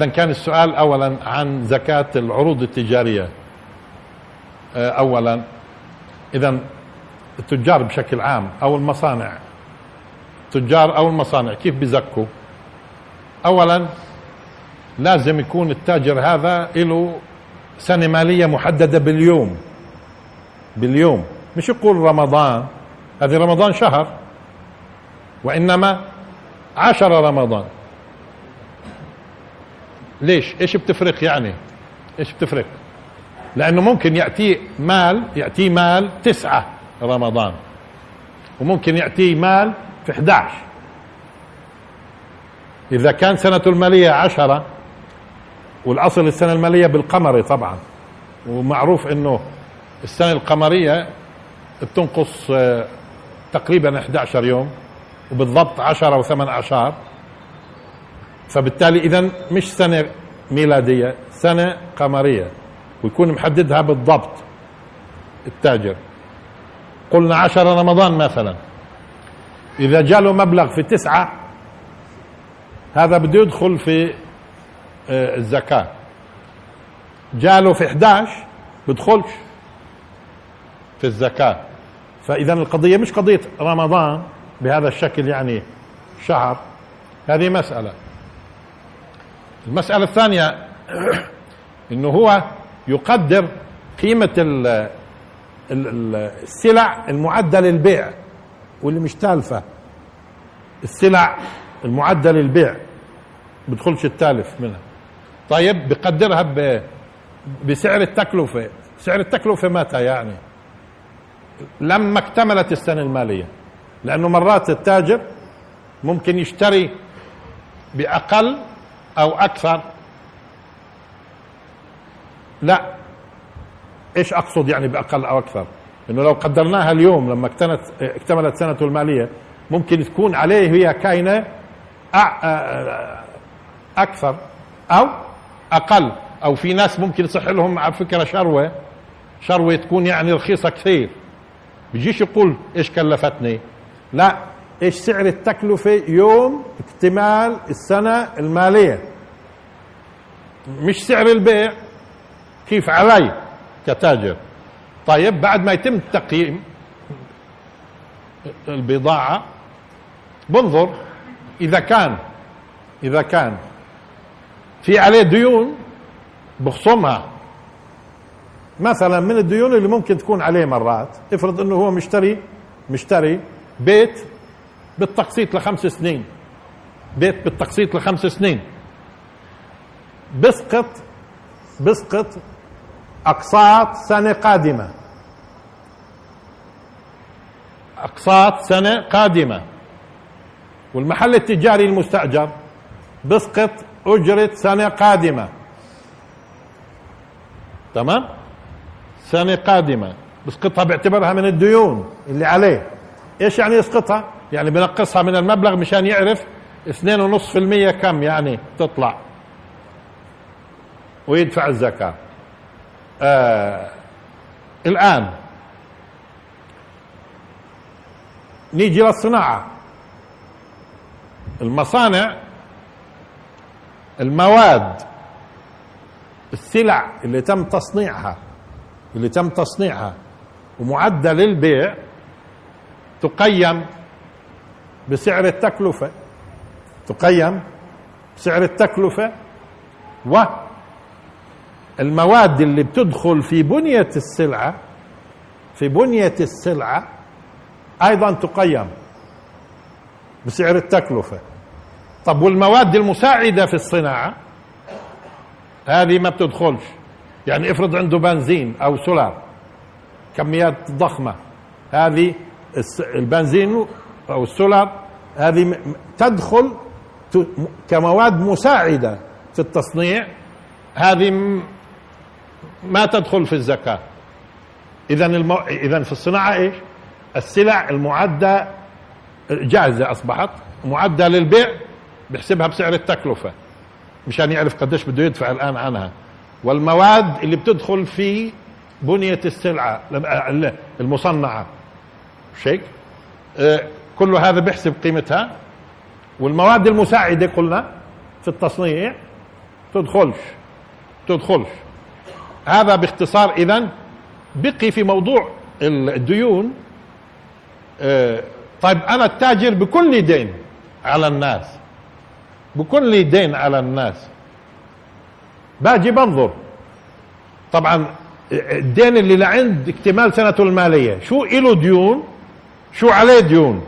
اذا كان السؤال اولا عن زكاة العروض التجارية. آه، اولا. اذا التجار بشكل عام أو المصانع. التجار أو المصانع كيف بزكوا اولا لازم يكون التاجر هذا له سنة مالية محددة باليوم. باليوم. مش يقول رمضان. هذه رمضان شهر. وإنما عشر رمضان. ليش؟ إيش بتفرق يعني؟ إيش بتفرق؟ لأنه ممكن ياتيه مال ياتيه مال تسعة رمضان وممكن ياتيه مال في 11 إذا كان سنة المالية عشرة والأصل السنة المالية بالقمر طبعا ومعروف إنه السنة القمرية بتنقص آه، تقريبا 11 يوم وبالضبط 10 و8 أعشار. فبالتالي اذا مش سنة ميلادية سنة قمرية ويكون محددها بالضبط التاجر. قلنا عشر رمضان مثلا. إذا جاله مبلغ في تسعة هذا بده يدخل في آه، الزكاة. جاله في 11 بدخلش في الزكاة. فإذا القضية مش قضية رمضان بهذا الشكل يعني شهر. هذه مسألة. المسألة الثانية إنه هو يقدر قيمة السلع المعدة للبيع واللي مش تالفة. السلع المعدة للبيع بدخلش التالف منها. طيب بقدرها بسعر التكلفة. سعر التكلفة متى يعني؟ لما اكتملت السنة المالية. لأنه مرات التاجر ممكن يشتري بأقل أو أكثر. لا. إيش أقصد يعني بأقل أو أكثر؟ إنه لو قدرناها اليوم لما اكتملت اكتملت سنته المالية ممكن تكون عليه هي كاينة أكثر أو أقل. أو في ناس ممكن يصح لهم على فكرة شروة شروة تكون يعني رخيصة كثير. بيجيش يقول إيش كلفتني؟ لا. إيش سعر التكلفة يوم اكتمال السنة المالية؟ مش سعر البيع كيف علي كتاجر؟ طيب بعد ما يتم تقييم البضاعة بنظر إذا كان إذا كان في عليه ديون بخصمها. مثلا من الديون اللي ممكن تكون عليه مرات افرض إنه هو مشتري مشتري بيت بالتقسيط لخمس سنين. بيت بالتقسيط لخمس سنين. بسقط بسقط أقساط سنة قادمة. أقساط سنة قادمة. والمحل التجاري المستأجر بسقط أجرة سنة قادمة. تمام؟ سنة قادمة. بسقطها باعتبارها من الديون اللي عليه. إيش يعني يسقطها؟ يعني بنقصها من المبلغ مشان يعرف اثنين ونص في المية كم يعني تطلع. ويدفع الزكاة. آه الآن نيجي للصناعة. المصانع المواد السلع اللي تم تصنيعها اللي تم تصنيعها ومعدة للبيع تقيم بسعر التكلفة. تقيم بسعر التكلفة. و المواد اللي بتدخل في بنية السلعة في بنية السلعة أيضا تقيم بسعر التكلفة. طب والمواد المساعدة في الصناعة؟ هذه ما بتدخلش. يعني افرض عنده بنزين أو سولار كميات ضخمة. هذه البنزين أو السولار هذه تدخل كمواد مساعدة في التصنيع. هذه ما تدخل في الزكاة. إذا المو... إذا في الصناعة إيش؟ السلع المعدة جاهزة أصبحت معدة للبيع بحسبها بسعر التكلفة مشان يعرف قديش بده يدفع الآن عنها. والمواد اللي بتدخل في بنية السلعة المصنعة. شيك؟ آه، كل هذا بيحسب قيمتها. والمواد المساعدة قلنا في التصنيع تدخلش تدخلش. هذا باختصار إذا بقي في موضوع الديون. آه، طيب أنا التاجر بكل دين على الناس بكل دين على الناس. باجي بنظر. طبعا الدين اللي لعند اكتمال سنته المالية شو إله ديون؟ شو عليه ديون؟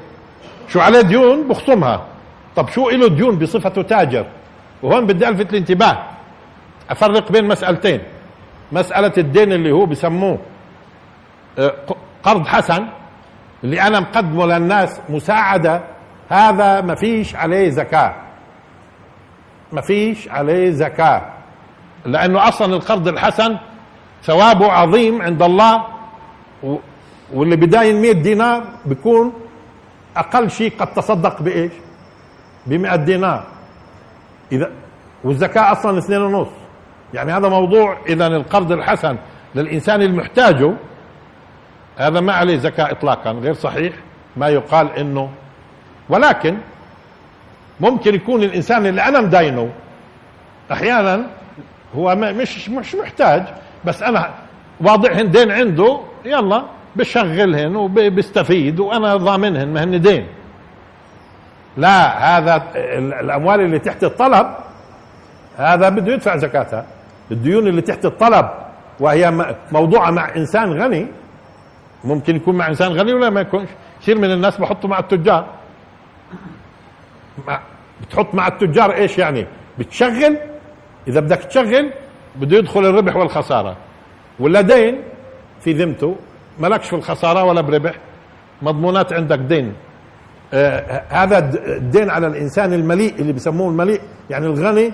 شو عليه ديون بخصمها. طب شو إله ديون بصفته تاجر؟ وهون بدي ألفت الانتباه. أفرق بين مسألتين. مسألة الدين اللي هو بسموه آه، قرض حسن اللي أنا مقدمه للناس مساعدة هذا ما فيش عليه زكاة. ما فيش عليه زكاة. لأنه أصلا القرض الحسن ثوابه عظيم عند الله واللي بداين 100 دينار بيكون أقل شيء قد تصدق بإيش؟ ب 100 دينار. إذا والزكاة أصلا اثنين ونص. يعني هذا موضوع إذا القرض الحسن للإنسان المحتاجه. هذا ما عليه زكاة إطلاقا غير صحيح ما يقال إنه. ولكن ممكن يكون الإنسان اللي أنا مداينه أحيانا هو مش مش محتاج بس أنا واضعهن دين عنده يلا. بشغلهن وبيستفيد وأنا ضامنهن ما هن دين. لا هذا الأموال اللي تحت الطلب هذا بده يدفع زكاتها. الديون اللي تحت الطلب وهي موضوعة مع إنسان غني ممكن يكون مع إنسان غني ولا ما يكونش. كثير من الناس بحطوا مع التجار. بتحط مع التجار إيش يعني؟ بتشغل. إذا بدك تشغل بده يدخل الربح والخسارة. ولا دين في ذمته. مالكش في الخسارة ولا بربح. مضمونات عندك دين. آه هذا الدين على الإنسان المليء اللي بسموه المليء يعني الغني.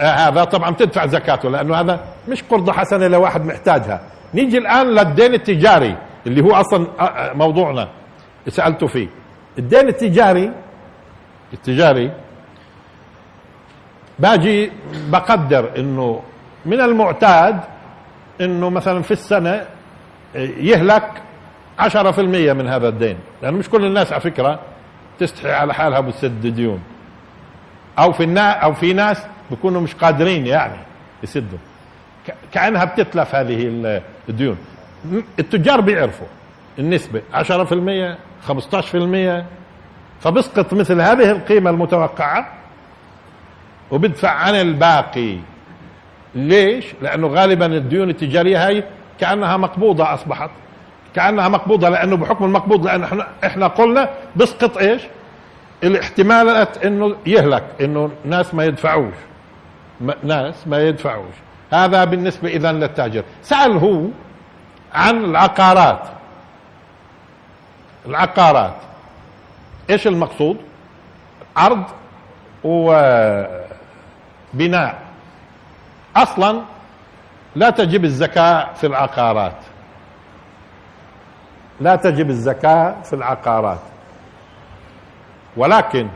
آه هذا طبعا تدفع زكاته لأنه هذا مش قرضة حسنة لواحد محتاجها. نيجي الآن للدين التجاري اللي هو أصلا آه، آه، موضوعنا. سالته فيه. الدين التجاري التجاري باجي بقدر إنه من المعتاد إنه مثلا في السنة يهلك 10% من هذا الدين. لأنه مش كل الناس على فكرة تستحي على حالها بتسد ديون. أو في النا أو في ناس بيكونوا مش قادرين يعني يسدوا. كأنها بتتلف هذه الديون. التجار بيعرفوا النسبة 10% 15% فبسقط مثل هذه القيمة المتوقعة وبدفع عن الباقي. ليش؟ لأنه غالبا الديون التجارية هاي كأنها مقبوضة أصبحت. كأنها مقبوضة لأنه بحكم المقبوض لأن إحنا, إحنا قلنا بسقط إيش؟ الاحتمالات إنه يهلك إنه ناس ما يدفعوش. ناس ما يدفعوش. هذا بالنسبة إذا للتاجر. سأل هو عن العقارات. العقارات. إيش المقصود؟ عرض وبناء أصلا لا تجب الزكاة في العقارات. لا تجب الزكاة في العقارات. ولكن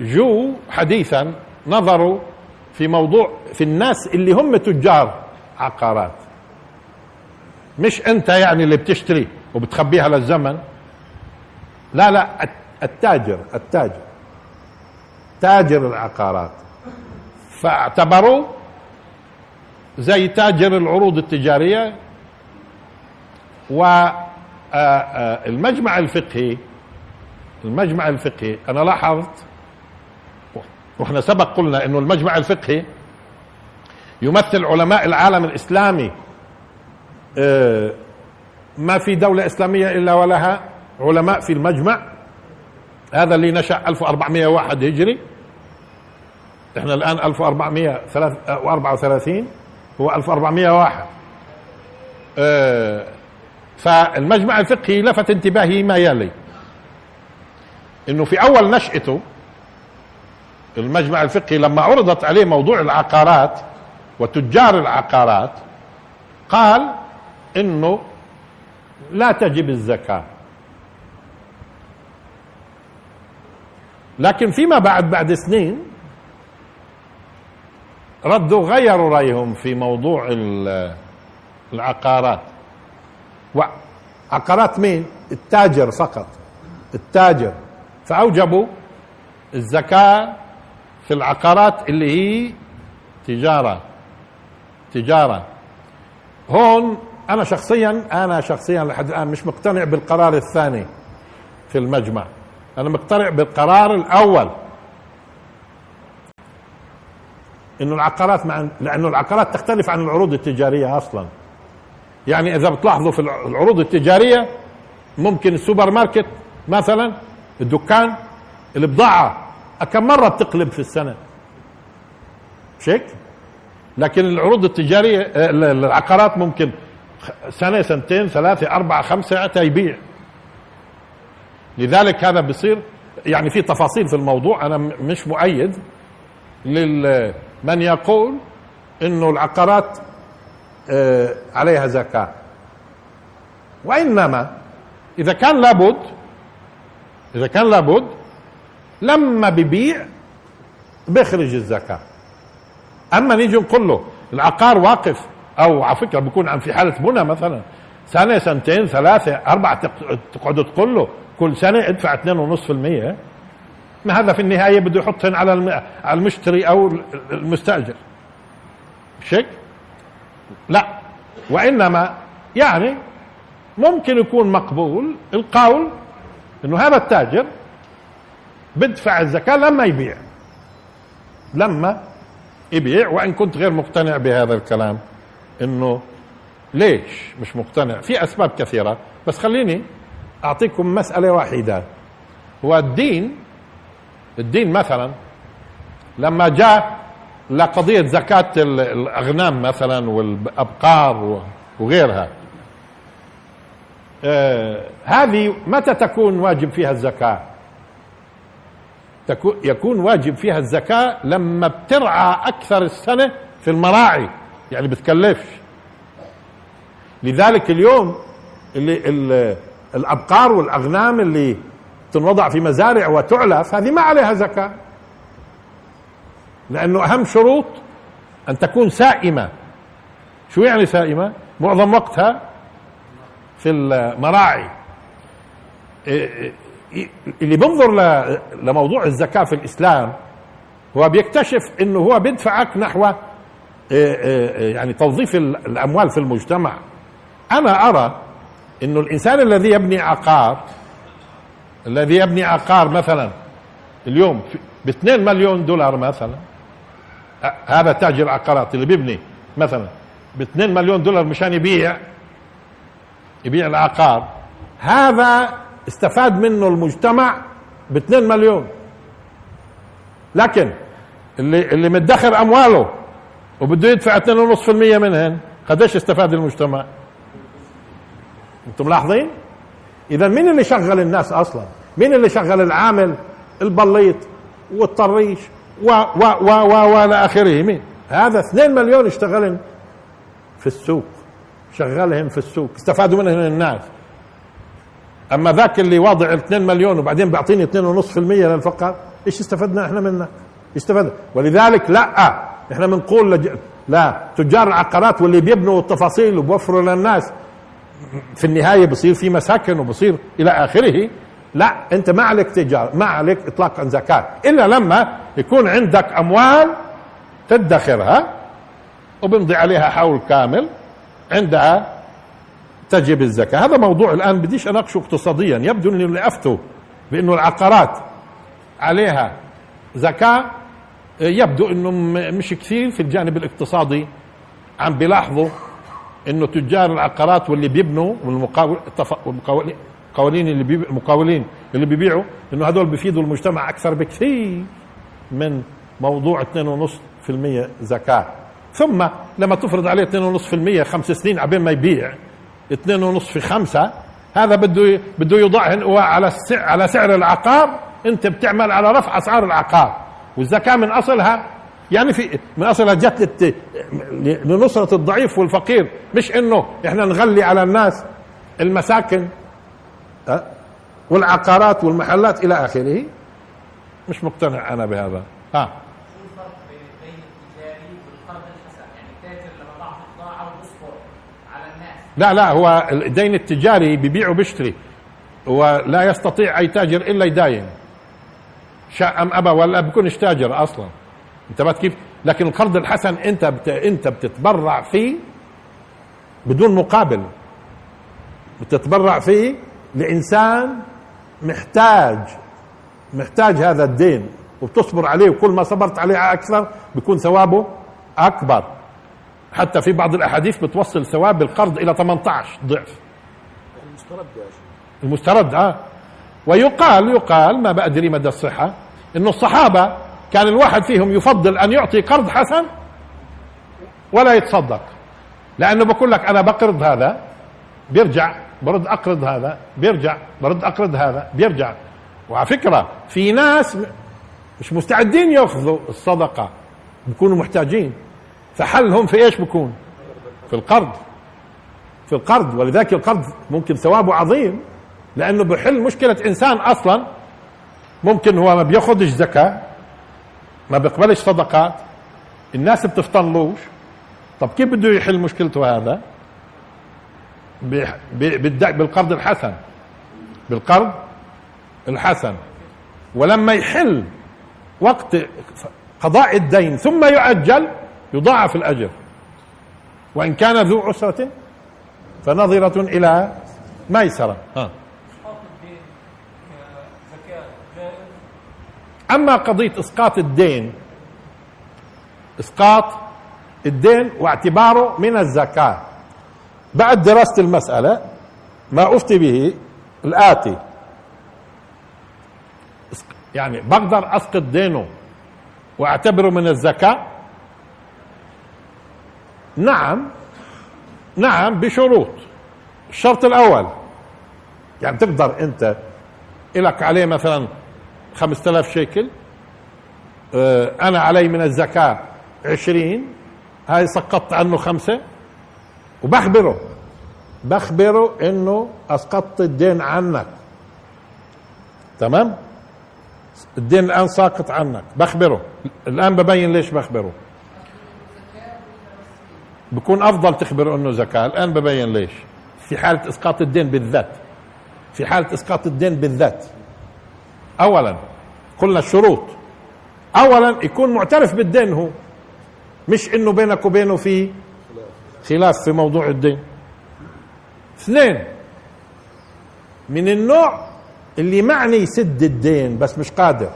جو حديثا نظروا في موضوع في الناس اللي هم تجار عقارات. مش انت يعني اللي بتشتري وبتخبيها للزمن. لا لا التاجر التاجر تاجر العقارات. فاعتبروا زي تاجر العروض التجارية والمجمع الفقهي المجمع الفقهي. أنا لاحظت وإحنا سبق قلنا إنه المجمع الفقهي يمثل علماء العالم الإسلامي. آه، ما في دولة إسلامية إلا ولها علماء في المجمع. هذا اللي نشأ 1401 هجري. إحنا الآن 1434 هو 1401 آه، فالمجمع الفقهي لفت انتباهي ما يلي. إنه في أول نشأته المجمع الفقهي لما عرضت عليه موضوع العقارات وتجار العقارات قال إنه لا تجب الزكاة. لكن فيما بعد بعد سنين ردوا غيروا رأيهم في موضوع العقارات. وعقارات مين؟ التاجر فقط. التاجر. فأوجبوا الزكاة في العقارات اللي هي تجارة. تجارة. هون أنا شخصيا أنا شخصيا لحد الآن مش مقتنع بالقرار الثاني في المجمع. أنا مقتنع بالقرار الأول. إنه العقارات مع لأنه العقارات تختلف عن العروض التجارية أصلا. يعني إذا بتلاحظوا في العروض التجارية ممكن السوبر ماركت مثلا الدكان البضاعة كم مرة بتقلب في السنة؟ مش هيك لكن العروض التجارية آه، العقارات ممكن سنة سنتين ثلاثة أربعة خمسة حتى يبيع. لذلك هذا بصير يعني في تفاصيل في الموضوع أنا مش مؤيد لمن يقول إنه العقارات آه، عليها زكاة. وإنما إذا كان لابد إذا كان لابد لما ببيع بيخرج الزكاة. أما نيجي نقول له العقار واقف أو على فكرة بيكون عم في حالة بنى مثلا سنة سنتين ثلاثة أربعة تقعدوا تقول له كل سنة ادفع 2.5% ما هذا في النهاية بده يحطهن على على المشتري أو المستأجر. مش هيك؟ لا. وإنما يعني ممكن يكون مقبول القول إنه هذا التاجر بدفع الزكاة لما يبيع. لما يبيع. وإن كنت غير مقتنع بهذا الكلام إنه ليش مش مقتنع؟ في أسباب كثيرة. بس خليني أعطيكم مسألة واحدة. هو الدين الدين مثلا لما جاء لقضية زكاة الأغنام مثلا والأبقار وغيرها. آه هذه متى تكون واجب فيها الزكاة؟ يكون واجب فيها الزكاة لما بترعى أكثر السنة في المراعي. يعني بتكلفش. لذلك اليوم اللي الأبقار والأغنام اللي تنوضع في مزارع وتعلف هذه ما عليها زكاة. لأنه أهم شروط أن تكون سائمة. شو يعني سائمة؟ معظم وقتها في المراعي. اللي بينظر لموضوع الزكاة في الإسلام هو بيكتشف إنه هو بيدفعك نحو يعني توظيف الأموال في المجتمع. أنا أرى إنه الإنسان الذي يبني عقار الذي يبني عقار مثلا اليوم ب 2 مليون دولار مثلا هذا تاجر عقارات اللي بيبني مثلا ب 2 مليون دولار مشان يبيع يبيع العقار هذا استفاد منه المجتمع ب 2 مليون لكن اللي اللي مدخر أمواله وبده يدفع 2.5% منهن قديش استفاد المجتمع؟ أنتم ملاحظين؟ اذا مين اللي شغل الناس أصلا؟ مين اللي شغل العامل؟ البليط والطريش و و و و وإلى آخره. مين؟ هذا 2 مليون اشتغلن في السوق. شغلهم في السوق. استفادوا منهن الناس. أما ذاك اللي واضع 2 مليون وبعدين بيعطيني 2.5% للفقر إيش استفدنا إحنا منه؟ استفدنا. ولذلك لا إحنا بنقول لج... لا تجار العقارات واللي بيبنوا التفاصيل وبوفروا للناس في النهاية بصير في مساكن وبصير إلى آخره. لا انت ما عليك تجار ما عليك اطلاقا زكاة. إلا لما يكون عندك أموال تدخرها وبمضي عليها حول كامل عندها تجب الزكاة. هذا موضوع الآن بديش أناقشه اقتصاديا. يبدو أن اللي أفتوا بأنه العقارات عليها زكاة. يبدو أنه مش كثير في الجانب الاقتصادي. عم بيلاحظوا أنه تجار العقارات واللي بيبنوا والمقاولين اللي بيبيعوا المقاولين اللي بيبيعوا إنه هذول بيفيدوا المجتمع أكثر بكثير من موضوع 2.5% زكاة. ثم لما تفرض عليه 2.5% خمس سنين عبين ما يبيع اثنين ونصف في خمسة هذا بده بده يوضعهن على على سعر العقار أنت بتعمل على رفع أسعار العقار. والزكاة من أصلها يعني في من أصلها جت لنصرة الضعيف والفقير مش إنه إحنا نغلي على الناس المساكن. والعقارات والمحلات إلى آخره. مش مقتنع أنا بهذا. ها. لا لا هو الدين التجاري ببيع وبيشتري ولا يستطيع أي تاجر إلا يداين. شاء أم أبى ولا بكونش تاجر أصلا؟ انتبهت كيف؟ لكن القرض الحسن أنت بت... أنت بتتبرع فيه بدون مقابل. بتتبرع فيه لانسان محتاج محتاج هذا الدين وبتصبر عليه وكل ما صبرت عليه أكثر بيكون ثوابه أكبر. حتى في بعض الأحاديث بتوصل ثواب القرض إلى 18 ضعف. المسترد المسترد آه. ويقال يقال ما بأدري مدى الصحة إنه الصحابة كان الواحد فيهم يفضل أن يعطي قرض حسن ولا يتصدق. لأنه بقول لك أنا بقرض هذا بيرجع برد أقرض هذا بيرجع برد أقرض هذا بيرجع. وعلى فكرة في ناس مش مستعدين يأخذوا الصدقة بيكونوا محتاجين. فحلهم في إيش بكون؟ في القرض. في القرض. ولذلك القرض ممكن ثوابه عظيم لأنه بحل مشكلة إنسان أصلا. ممكن هو ما بيأخذش زكاة ما بيقبلش صدقات الناس بتفطنلوش طب كيف بده يحل مشكلته هذا؟ بالقرض الحسن. بالقرض الحسن. ولما يحل وقت قضاء الدين ثم يؤجل يضاعف الأجر. وإن كان ذو عسرة فنظرة إلى ميسرة. ها أما قضية إسقاط الدين إسقاط الدين واعتباره من الزكاة. بعد دراسة المسألة ما أفتي به الآتي. يعني بقدر اسقط دينه وأعتبره من الزكاة؟ نعم نعم بشروط. الشرط الأول يعني تقدر أنت لك عليه مثلا خمسة آلاف شيكل آه، أنا علي من الزكاة عشرين هاي سقطت عنه خمسة وبخبره. بخبره إنه أسقطت الدين عنك. تمام؟ الدين الآن ساقط عنك. بخبره. الآن ببين ليش بخبره. بكون أفضل تخبره إنه زكاة. الآن ببين ليش. في حالة إسقاط الدين بالذات. في حالة إسقاط الدين بالذات. اولا قلنا الشروط. اولا يكون معترف بالدين هو. مش إنه بينك وبينه في خلاف في موضوع الدين. اثنين من النوع اللي معني يسد الدين بس مش قادر.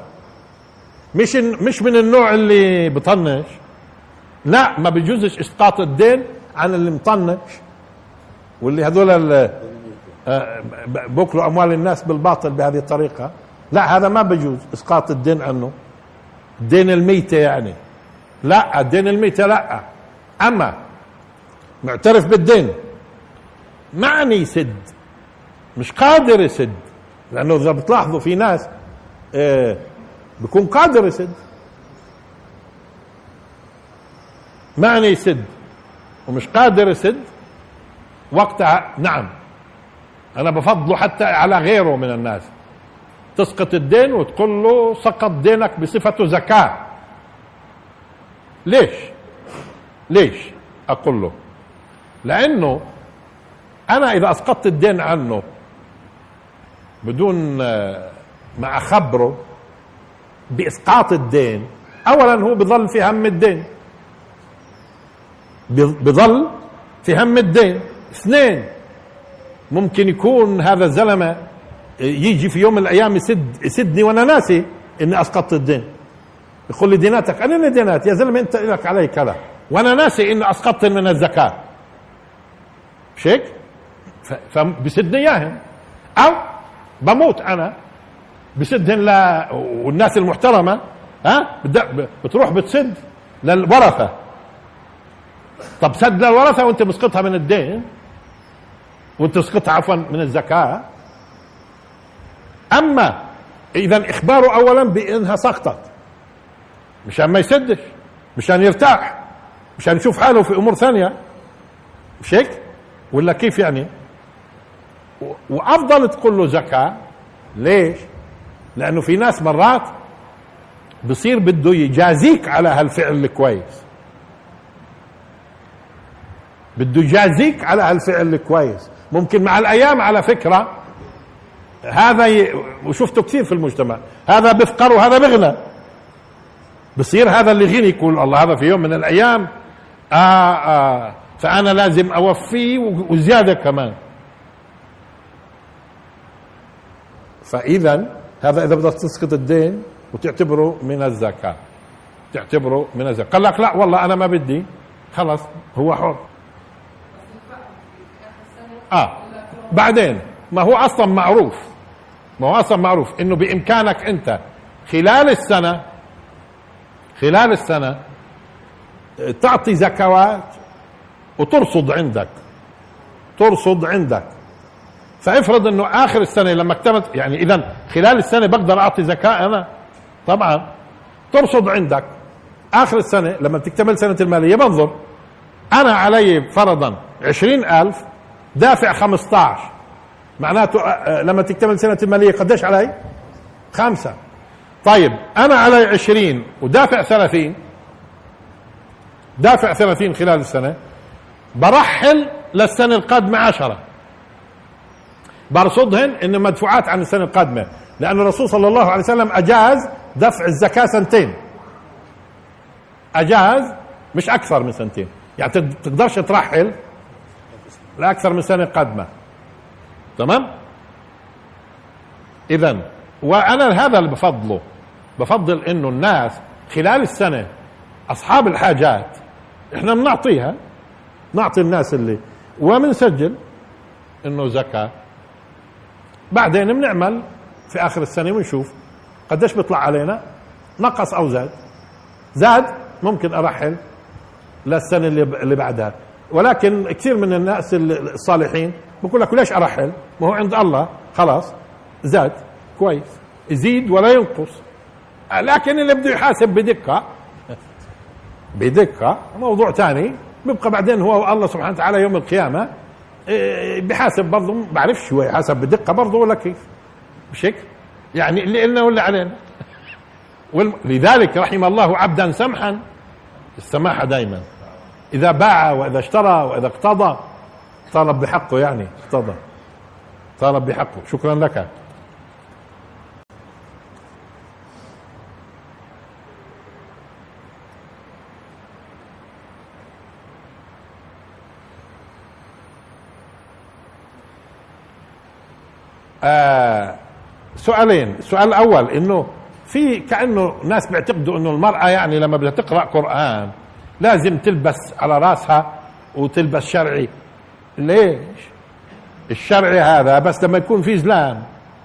مش مش من النوع اللي بطنش. لا ما بيجوزش إسقاط الدين عن اللي مطنش. واللي هذول آه، بكلوا أموال الناس بالباطل بهذه الطريقة. لا هذا ما بجوز إسقاط الدين عنه. دين الميتة يعني. لا الدين الميتة لا. أما معترف بالدين. معني يسد مش قادر يسد. لأنه إذا بتلاحظوا في ناس آه بيكون قادر يسد. معني يسد ومش قادر يسد وقتها نعم. أنا بفضله حتى على غيره من الناس. تسقط الدين وتقول له سقط دينك بصفته زكاة. ليش؟ ليش؟ أقول له. لأنه أنا إذا أسقطت الدين عنه بدون آه، ما أخبره بإسقاط الدين أولا هو بظل في هم الدين. بظل في هم الدين. اثنين ممكن يكون هذا الزلمة يجي في يوم من الأيام يسد يسدني وأنا ناسي إني أسقطت الدين. يقول لي ديناتك أنا دينات يا زلمة أنت لك علي كذا. وأنا ناسي إني أسقطت من الزكاة. مش هيك؟ فبسدني إياهم. أو بموت أنا بسدهن ل والناس المحترمة ها؟ بتروح بتسد للورثة. طب سد للورثة وأنت مسقطها من الدين وأنت تسقطها عفوا من الزكاة. أما إذا إخباره اولا بأنها سقطت مشان ما يسدش مشان يرتاح مشان يشوف حاله في أمور ثانية. مش هيك ولا كيف يعني؟ وأفضل تقول له زكاة. ليش؟ لأنه في ناس مرات بصير بده يجازيك على هالفعل الكويس. بده يجازيك على هالفعل الكويس. ممكن مع الأيام على فكرة هذا ي... وشفته كثير في المجتمع هذا بفقر وهذا بغنى. بصير هذا اللي غني يقول الله هذا في يوم من الأيام آه آه فأنا لازم اوفيه وزيادة كمان. فاذا هذا إذا بدك تسقط الدين وتعتبره من الزكاة. تعتبره من الزكاة. قال لك لا والله أنا ما بدي. خلص هو حر. آه بعدين ما هو أصلا معروف. ما هو أصلا معروف إنه بإمكانك أنت خلال السنة خلال السنة تعطي زكوات وترصد عندك. ترصد عندك. فافرض انه آخر السنة لما اكتملت يعني اذا خلال السنة بقدر أعطي زكاة أنا؟ طبعا. ترصد عندك. آخر السنة لما تكتمل سنة المالية بنظر. أنا علي فرضا عشرين ألف دافع 15 معناته آه، آه، لما تكتمل سنة المالية قديش علي؟ خمسة. طيب أنا علي عشرين ودافع ثلاثين. دافع ثلاثين خلال السنة. برحل للسنة القادمة عشرة. برصدهن إن مدفوعات عن السنة القادمة. لأن الرسول صلى الله عليه وسلم أجاز دفع الزكاة سنتين. أجاز مش أكثر من سنتين. يعني تقدرش ترحل لأكثر من سنة قادمة. تمام؟ إذا وأنا هذا اللي بفضله. بفضل إنه الناس خلال السنة أصحاب الحاجات إحنا بنعطيها. نعطي الناس اللي وبنسجل إنه زكاة. بعدين بنعمل في آخر السنة ونشوف قديش بيطلع علينا. نقص أو زاد. زاد ممكن أرحل للسنة اللي بعدها. ولكن كثير من الناس الصالحين بقول لك ليش أرحل؟ ما هو عند الله. خلاص. زاد. كويس. يزيد ولا ينقص. لكن اللي بده يحاسب بدقة. بدقة. موضوع ثاني. بيبقى بعدين هو الله سبحانه وتعالى يوم القيامة إيه، بحاسب برضه بعرفش شو يحاسب بدقة برضه ولا كيف؟ مش هيك؟ يعني اللي لنا واللي علينا؟ لذلك رحم الله عبدا سمحا السماحه دائما إذا باع وإذا اشترى وإذا اقتضى طالب بحقه يعني اقتضى. طالب بحقه. شكرا لك. آه سؤالين. السؤال الأول إنه في كأنه ناس بيعتقدوا إنه المرأة يعني لما بدها تقرأ قرآن لازم تلبس على راسها وتلبس شرعي. ليش؟ الشرعي هذا بس لما يكون في زلام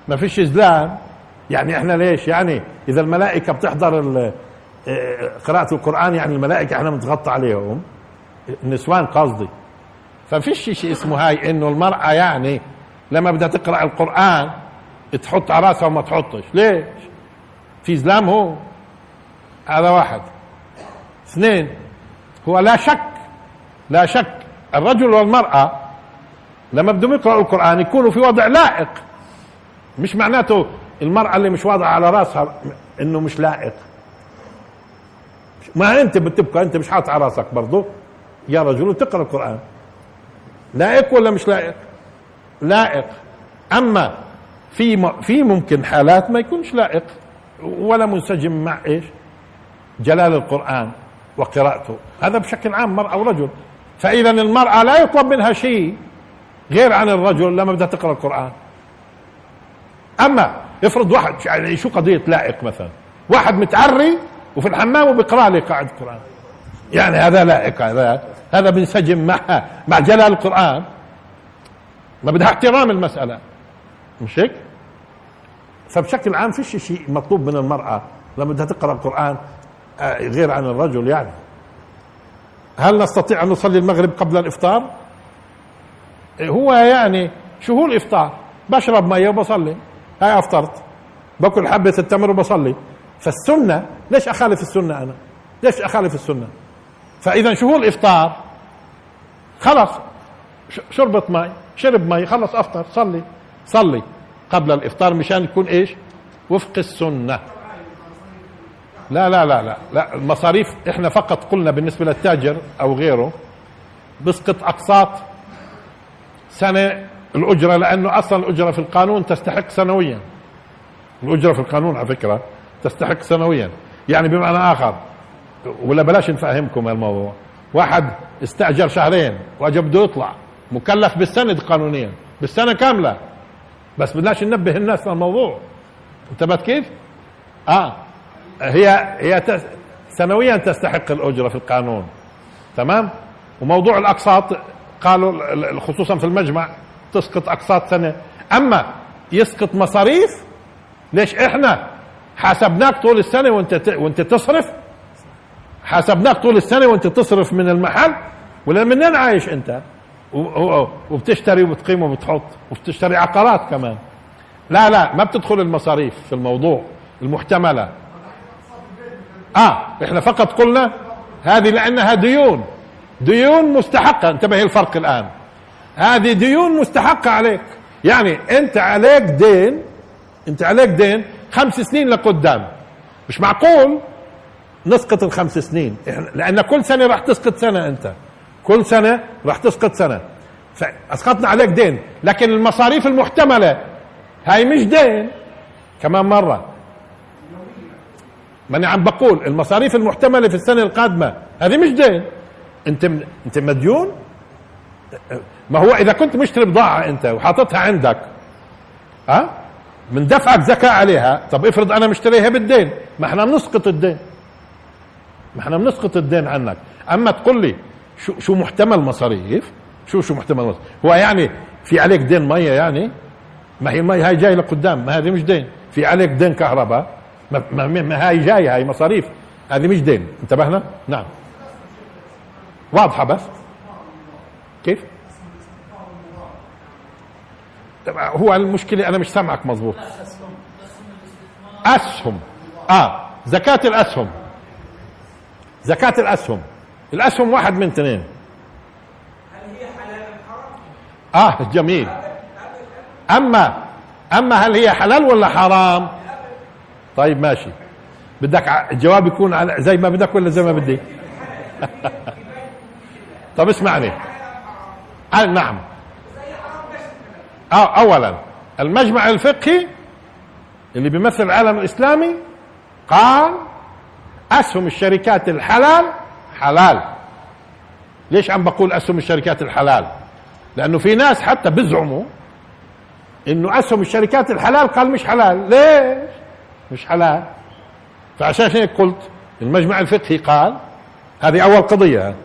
ما فيش زلام يعني إحنا ليش؟ يعني إذا الملائكة بتحضر آه، قراءة القرآن يعني الملائكة إحنا بنتغطى عليهم. النسوان قصدي. ففيش شيء اسمه هاي إنه المرأة يعني لما بدها تقرأ القرآن تحط على راسها وما تحطش. ليش؟ في زلام هو. هذا واحد. اثنين هو لا شك لا شك. الرجل والمرأة لما بدهم يقرأوا القرآن يكونوا في وضع لائق. مش معناته المرأة اللي مش واضعة على راسها إنه مش لائق. ما أنت بتبقى أنت مش حاطط على راسك برضه يا رجل تقرأ القرآن. لائق ولا مش لائق؟ لائق. أما في في ممكن حالات ما يكونش لائق. ولا منسجم مع إيش؟ جلال القرآن وقراءته. هذا بشكل عام مرأة ورجل فإذا المرأة لا يطلب منها شيء غير عن الرجل لما بدها تقرأ القرآن. أما افرض واحد يعني شو قضية لائق مثلا؟ واحد متعري وفي الحمام وبيقرأ لي قاعد القرآن. يعني هذا لائق هذا هذا بينسجم مع مع جلال القرآن. ما بدها احترام المسألة. مش هيك؟ فبشكل عام فيش شيء مطلوب من المرأة لما بدها تقرأ القرآن غير عن الرجل يعني. هل نستطيع أن نصلي المغرب قبل الإفطار؟ هو يعني شو هو الإفطار بشرب مية وبصلي. هاي أفطرت. باكل حبة التمر وبصلي. فالسنة ليش أخالف السنة أنا؟ ليش أخالف السنة؟ فإذا شو هو الإفطار خلص شربت مي شرب مي خلص أفطر صلي. صلي. قبل الإفطار مشان يكون إيش؟ وفق السنة. لا لا لا لا لا. المصاريف إحنا فقط قلنا بالنسبة للتاجر أو غيره بسقط أقساط سنة الأجرة لأنه أصلا الأجرة في القانون تستحق سنويا. الأجرة في القانون على فكرة تستحق سنويا. يعني بمعنى آخر ولا بلاش نفهمكم الموضوع. واحد استأجر شهرين واجى بده يطلع. مكلف بالسند قانونيا بالسنة كاملة. بس بدناش ننبه الناس للموضوع انتبهت كيف؟ آه. هي هي تس سنويا تستحق الأجرة في القانون. تمام؟ وموضوع الأقساط قالوا خصوصا في المجمع تسقط أقساط سنة. أما يسقط مصاريف ليش إحنا حاسبناك طول السنة وأنت وأنت تصرف؟ حاسبناك طول السنة وأنت تصرف من المحل ولا منين عايش أنت؟ وبتشتري وبتقيم وبتحط وبتشتري عقارات كمان. لا لا ما بتدخل المصاريف في الموضوع المحتملة. آه إحنا فقط قلنا هذه لأنها ديون. ديون مستحقة. انتبه الفرق الآن. هذه ديون مستحقة عليك. يعني أنت عليك دين أنت عليك دين خمس سنين لقدام. مش معقول نسقط الخمس سنين. لأن كل سنة راح تسقط سنة أنت. كل سنة راح تسقط سنة. فاسقطنا عليك دين لكن المصاريف المحتملة هاي مش دين. كمان مرة. ماني عم بقول المصاريف المحتملة في السنة القادمة هذه مش دين. أنت أنت مديون؟ ما هو إذا كنت مشتري بضاعة أنت وحاططها عندك ها؟ من دفعك زكاة عليها. طب افرض أنا مشتريها بالدين. ما إحنا بنسقط الدين. ما إحنا بنسقط الدين عنك. أما تقول لي شو شو محتمل مصاريف؟ شو شو محتمل مصاريف هو يعني في عليك دين مية يعني؟ ما هي المي هاي جاي لقدام ما هذه مش دين. في عليك دين كهرباء ما, ما, ما هاي جاي هاي مصاريف. هذه مش دين. انتبهنا؟ نعم. واضحة بس؟ كيف؟ هو المشكلة أنا مش سامعك مظبوط. أسهم. آه زكاة الأسهم. زكاة الأسهم. الأسهم واحد من اثنين. هل هي حلال حرام آه جميل. أما أما هل هي حلال ولا حرام؟ طيب ماشي. بدك الجواب يكون على زي ما بدك ولا زي ما بدي؟ طب اسمعني. آه نعم. آه اولا المجمع الفقهي اللي بيمثل العالم الإسلامي قال أسهم الشركات الحلال حلال. ليش عم بقول أسهم الشركات الحلال؟ لأنه في ناس حتى بيزعموا إنه أسهم الشركات الحلال قال مش حلال. ليش؟ مش حلال. فعشان هيك قلت المجمع الفقهي قال هذه أول قضية.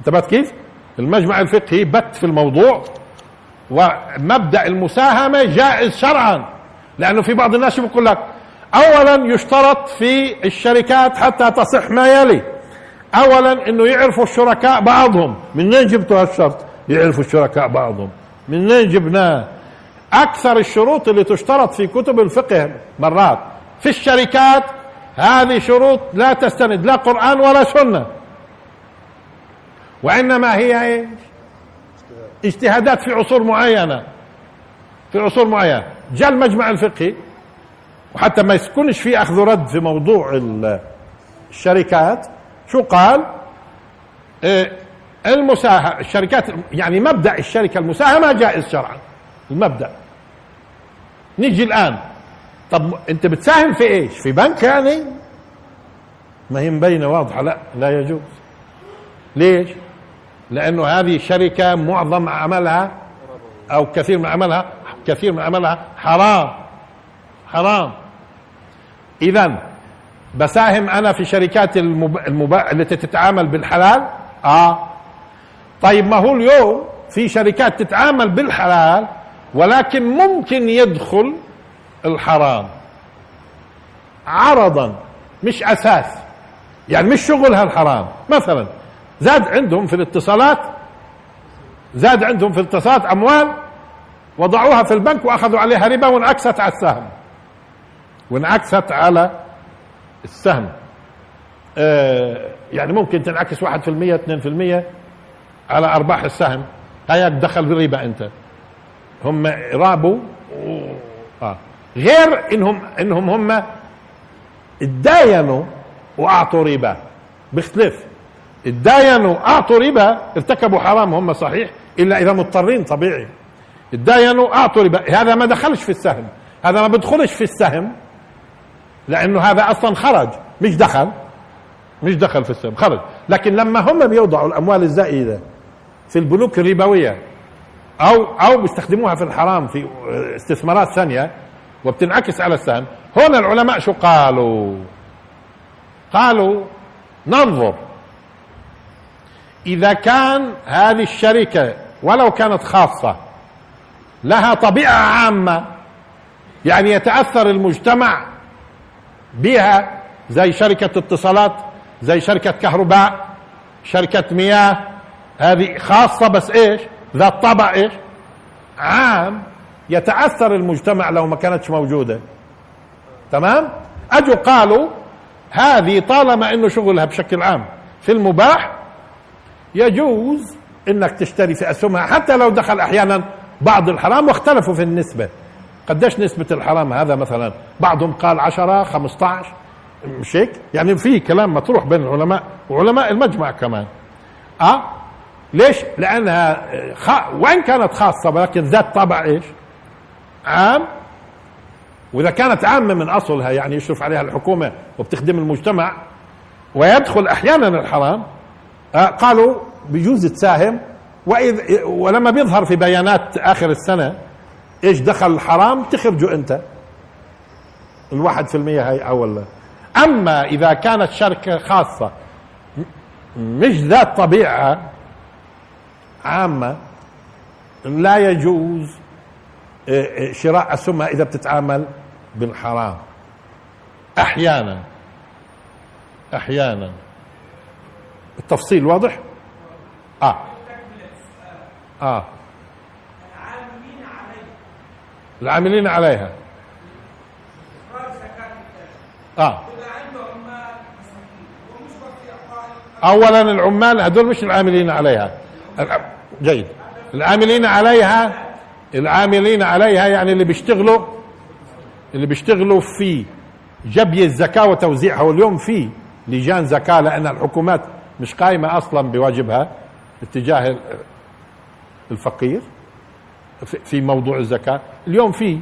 انتبهت كيف؟ المجمع الفقهي بت في الموضوع ومبدأ المساهمة جائز شرعا. لأنه في بعض الناس بيقول لك اولا يشترط في الشركات حتى تصح ما يلي. اولا إنه يعرفوا الشركاء بعضهم. من وين جبتوا هالشرط؟ يعرفوا الشركاء بعضهم. من وين جبناه أكثر الشروط اللي تشترط في كتب الفقه مرات. في الشركات هذه شروط لا تستند لا قرآن ولا سنة. وإنما هي إيش؟ اجتهادات في عصور معينة. في عصور معينة. جاء المجمع الفقهي. وحتى ما يكونش في أخذ رد في موضوع الشركات. شو قال؟ إيه المساهمة الشركات يعني مبدأ الشركة المساهمة جائز شرعا المبدأ. نيجي الآن. طب أنت بتساهم في إيش؟ في بنك يعني؟ ما هي مبينة واضحة لا لا يجوز. ليش؟ لأنه هذه شركه معظم عملها أو كثير من عملها كثير من عملها حرام حرام. اذا بساهم أنا في شركات المب... المب... التي تتعامل بالحلال؟ آه. طيب ما هو اليوم في شركات تتعامل بالحلال ولكن ممكن يدخل الحرام. عرضا مش أساس. يعني مش شغلها الحرام. مثلا زاد عندهم في الاتصالات؟ زاد عندهم في الاتصالات أموال؟ وضعوها في البنك وأخذوا عليها ربا وانعكست على السهم. وانعكست على السهم. آه يعني ممكن تنعكس 1% 2% على أرباح السهم. هيك دخل بالربا أنت. هم رابوا آه. غير إنهم إنهم هم اتداينوا وأعطوا ربا. بيختلف. اتداينوا اعطوا ربا ارتكبوا حرام هم صحيح إلا إذا مضطرين طبيعي. تداينوا اعطوا ربا. هذا ما دخلش في السهم. هذا ما بدخلش في السهم. لأنه هذا أصلا خرج. مش دخل. مش دخل في السهم خرج. لكن لما هم بيوضعوا الأموال الزائدة في البنوك الربوية أو أو بيستخدموها في الحرام في استثمارات ثانية وبتنعكس على السهم هون العلماء شو قالوا؟ قالوا ننظر. إذا كان هذه الشركة ولو كانت خاصة لها طبيعة عامة يعني يتأثر المجتمع بها زي شركة اتصالات زي شركة كهرباء شركة مياه هذه خاصة بس إيش؟ ذات طبع إيش؟ عام يتأثر المجتمع لو ما كانتش موجودة. تمام؟ اجوا قالوا هذه طالما إنه شغلها بشكل عام في المباح يجوز إنك تشتري في اسهمها حتى لو دخل أحيانا بعض الحرام واختلفوا في النسبة. قديش نسبة الحرام هذا مثلا؟ بعضهم قال عشرة خمسة عشر مش هيك يعني في كلام مطروح بين العلماء وعلماء المجمع كمان. آه؟ ليش؟ لأنها خ... وإن كانت خاصة ولكن ذات طابع إيش؟ عام. وإذا كانت عامة من أصلها يعني يشرف عليها الحكومة وبتخدم المجتمع ويدخل أحيانا الحرام آه قالوا بيجوز تساهم. وإذ ولما بيظهر في بيانات آخر السنة إيش دخل الحرام؟ تخرجوا أنت. الواحد في المية هاي أول. أما إذا كانت شركة خاصة مش ذات طبيعة عامة لا يجوز آه، آه، شراء اسهمها إذا بتتعامل بالحرام. أحيانا. أحيانا. التفصيل واضح؟ آه. آه. العاملين عليها. آه. اولا العمال هذول مش العاملين عليها. جيد. العاملين عليها العاملين عليها يعني اللي بيشتغلوا اللي بيشتغلوا في جبي الزكاة وتوزيعها واليوم في لجان زكاة لأن الحكومات مش قائمة أصلا بواجبها اتجاه الفقير. في موضوع الزكاة. اليوم في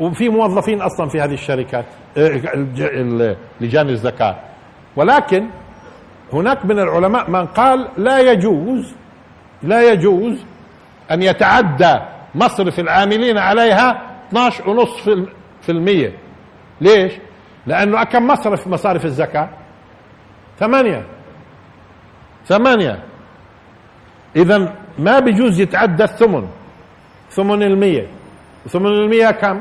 وفي موظفين أصلا في هذه الشركات آه، لجان الزكاة. ولكن هناك من العلماء من قال لا يجوز لا يجوز أن يتعدى مصرف العاملين عليها 12.5 في المية. ليش؟ لأنه كم مصرف مصارف الزكاة؟ ثمانية. ثمانية. إذا ما بيجوز يتعدى الثمن. ثمن المية. ثمن المية كم؟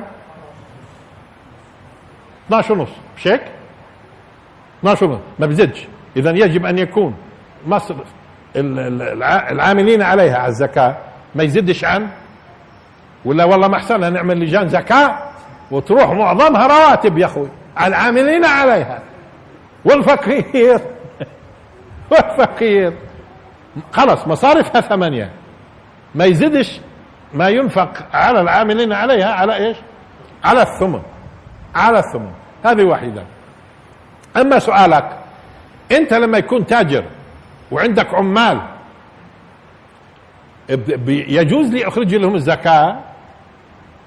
12 ونص مش هيك 12 ونص ما بزدش. اذا يجب أن يكون مصرف العاملين عليها على الزكاة. ما يزدش عن؟ ولا والله ما احسنها نعمل لجان زكاة وتروح معظمها رواتب يا أخوي. على العاملين عليها. والفقير. والفقير. خلص مصارفها ثمانية. ما يزدش ما ينفق على العاملين عليها على إيش؟ على الثمن. على الثمن. هذه واحدة. أما سؤالك أنت لما يكون تاجر وعندك عمال يجوز لي أخرج لهم الزكاة؟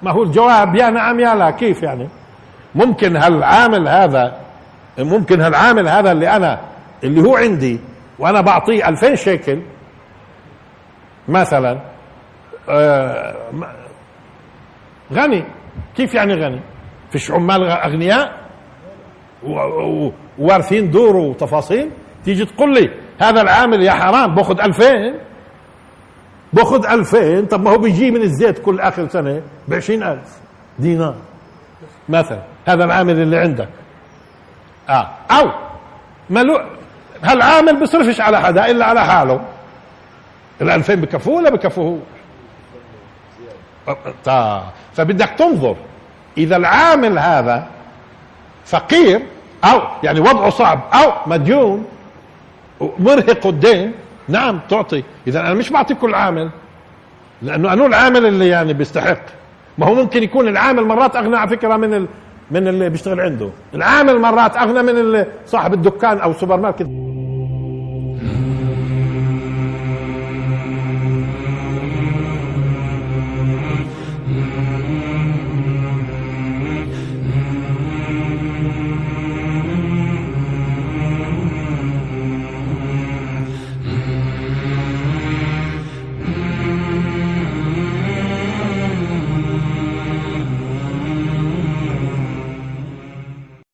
ما هو الجواب يا نعم يا لا كيف يعني؟ ممكن هالعامل هذا ممكن هالعامل هذا اللي أنا اللي هو عندي وأنا بعطيه 2000 شيكل مثلا غني. كيف يعني غني؟ فيش عمال اغنياء ووارثين دور وتفاصيل تيجي تقول لي هذا العامل يا حرام باخذ 2000 باخذ 2000 طب ما هو بيجي من الزيت كل آخر سنة ب 20000 دينار. مثلا هذا العامل اللي عندك. آه. أو ملو هالعامل بيصرفش على حدا إلا على حاله. ال 2000 بكفوه ولا بكفوه فبدك تنظر. إذا العامل هذا فقير أو يعني وضعه صعب أو مديون مرهق الدين نعم تعطي. إذا أنا مش بعطي كل عامل لأنه أنو العامل اللي يعني بيستحق؟ ما هو ممكن يكون العامل مرات أغنى على فكرة من ال... من اللي بيشتغل عنده. العامل مرات أغنى من صاحب الدكان أو سوبر ماركت.